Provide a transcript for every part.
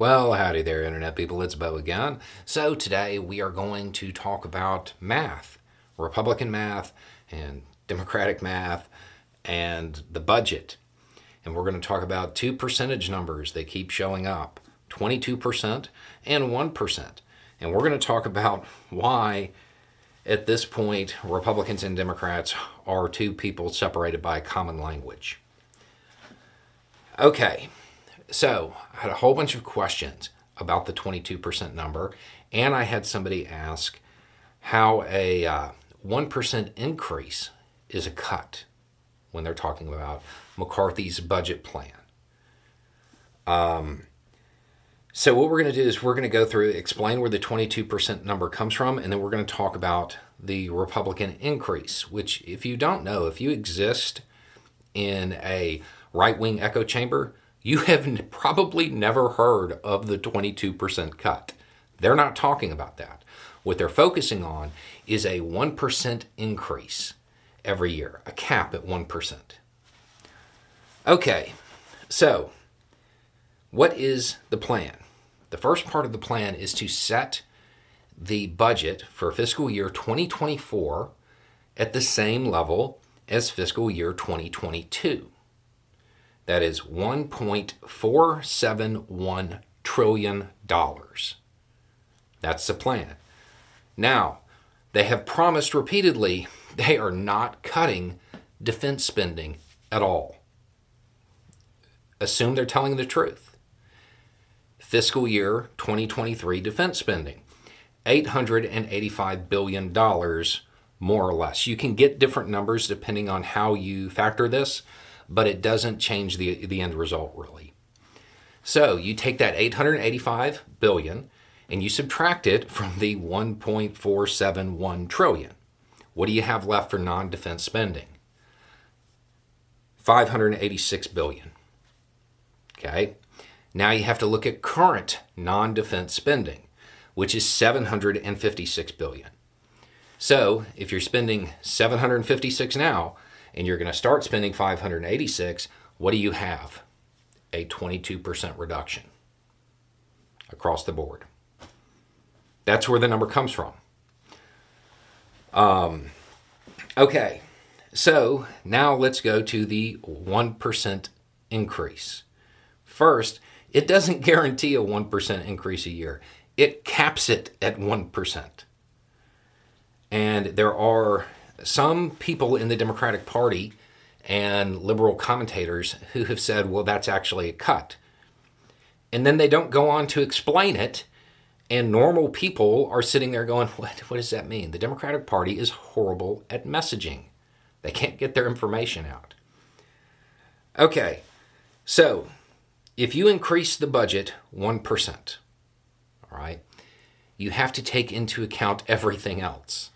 Well, howdy there, Internet people. It's Beau again. So, today we are going to talk about math, Republican math, and Democratic math, and the budget. And we're going to talk about two percentage numbers that keep showing up 22% and 1%. And we're going to talk about why, at this point, Republicans and Democrats are two people separated by a common language. Okay, so I had a whole bunch of questions about the 22% number, and I had somebody ask how a uh, 1% increase is a cut when they're talking about McCarthy's budget plan. Um, so, what we're going to do is we're going to go through, explain where the 22% number comes from, and then we're going to talk about the Republican increase, which, if you don't know, if you exist in a right wing echo chamber, you have probably never heard of the 22% cut. They're not talking about that. What they're focusing on is a 1% increase every year, a cap at 1%. Okay, so what is the plan? The first part of the plan is to set the budget for fiscal year 2024 at the same level as fiscal year 2022. That is $1.471 trillion. That's the plan. Now, they have promised repeatedly they are not cutting defense spending at all. Assume they're telling the truth. Fiscal year 2023 defense spending $885 billion more or less. You can get different numbers depending on how you factor this but it doesn't change the, the end result really. So you take that 885 billion and you subtract it from the 1.471 trillion. What do you have left for non-defense spending? 586 billion. Okay? Now you have to look at current non-defense spending, which is 756 billion. So, if you're spending 756 now, and you're going to start spending 586, what do you have? A 22% reduction across the board. That's where the number comes from. Um, okay, so now let's go to the 1% increase. First, it doesn't guarantee a 1% increase a year, it caps it at 1%. And there are some people in the Democratic Party and liberal commentators who have said, well, that's actually a cut. And then they don't go on to explain it. And normal people are sitting there going, what, what does that mean? The Democratic Party is horrible at messaging, they can't get their information out. Okay, so if you increase the budget 1%, all right, you have to take into account everything else.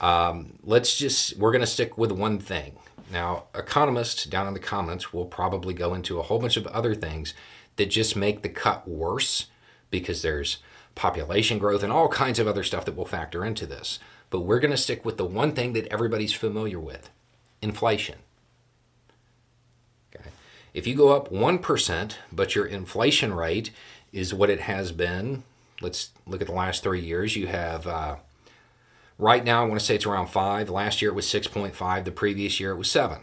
Um, let's just, we're going to stick with one thing. Now, economists down in the comments will probably go into a whole bunch of other things that just make the cut worse because there's population growth and all kinds of other stuff that will factor into this. But we're going to stick with the one thing that everybody's familiar with inflation. Okay. If you go up 1%, but your inflation rate is what it has been, let's look at the last three years. You have uh, Right now, I want to say it's around five. Last year it was 6.5. The previous year it was seven.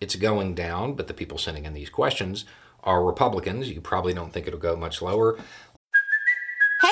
It's going down, but the people sending in these questions are Republicans. You probably don't think it'll go much lower.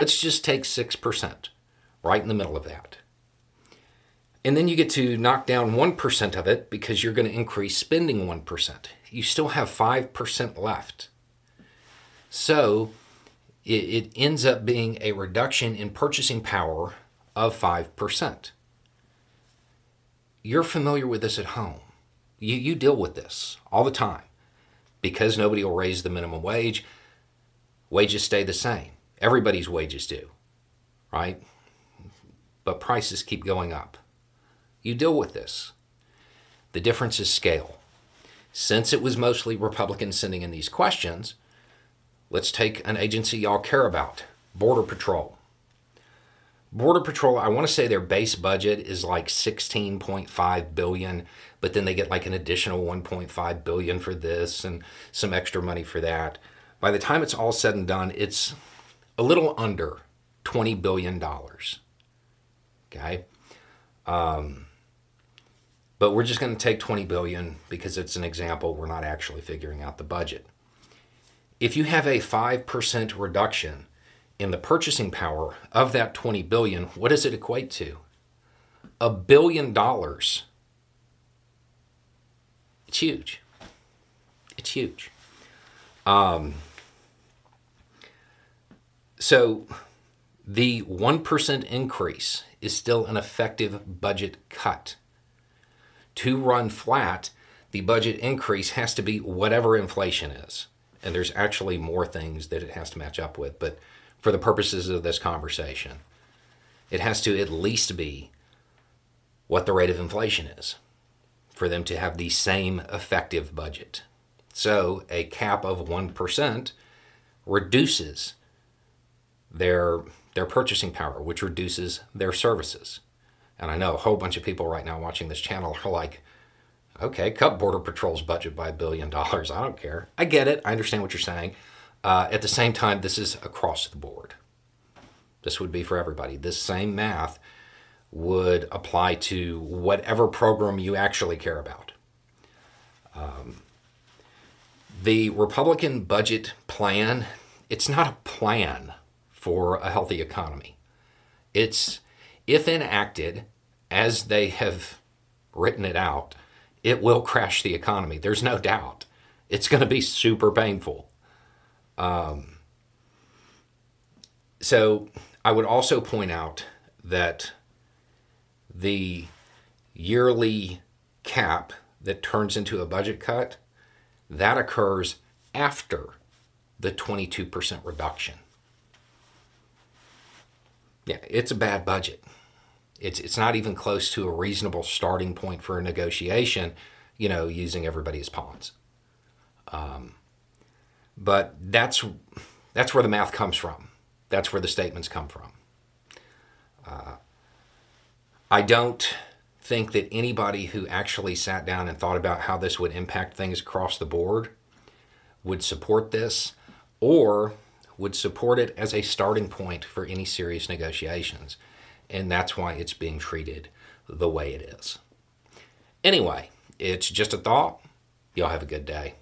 Let's just take 6%, right in the middle of that. And then you get to knock down 1% of it because you're going to increase spending 1%. You still have 5% left. So it, it ends up being a reduction in purchasing power of 5%. You're familiar with this at home. You, you deal with this all the time because nobody will raise the minimum wage wages stay the same. Everybody's wages do, right? But prices keep going up. You deal with this. The difference is scale. Since it was mostly Republicans sending in these questions, let's take an agency y'all care about Border Patrol. Border Patrol, I want to say their base budget is like 16.5 billion, but then they get like an additional 1.5 billion for this and some extra money for that. By the time it's all said and done, it's a little under 20 billion dollars. Okay? Um, but we're just going to take 20 billion because it's an example. We're not actually figuring out the budget. If you have a 5% reduction in the purchasing power of that 20 billion, what does it equate to? A billion dollars. It's huge. It's huge. Um, so the 1% increase is still an effective budget cut. To run flat, the budget increase has to be whatever inflation is. And there's actually more things that it has to match up with, but for the purposes of this conversation. It has to at least be what the rate of inflation is for them to have the same effective budget. So a cap of 1% reduces their their purchasing power, which reduces their services. And I know a whole bunch of people right now watching this channel are like, okay, cut Border Patrol's budget by a billion dollars. I don't care. I get it. I understand what you're saying. Uh, at the same time, this is across the board. This would be for everybody. This same math would apply to whatever program you actually care about. Um, the Republican budget plan, it's not a plan for a healthy economy. It's, if enacted as they have written it out, it will crash the economy. There's no doubt. It's going to be super painful. Um, so I would also point out that the yearly cap that turns into a budget cut that occurs after the 22% reduction. Yeah, it's a bad budget. It's it's not even close to a reasonable starting point for a negotiation, you know, using everybody as pawns. Um, but that's that's where the math comes from. That's where the statements come from. Uh, I don't think that anybody who actually sat down and thought about how this would impact things across the board would support this or would support it as a starting point for any serious negotiations. And that's why it's being treated the way it is. Anyway, it's just a thought. Y'all have a good day.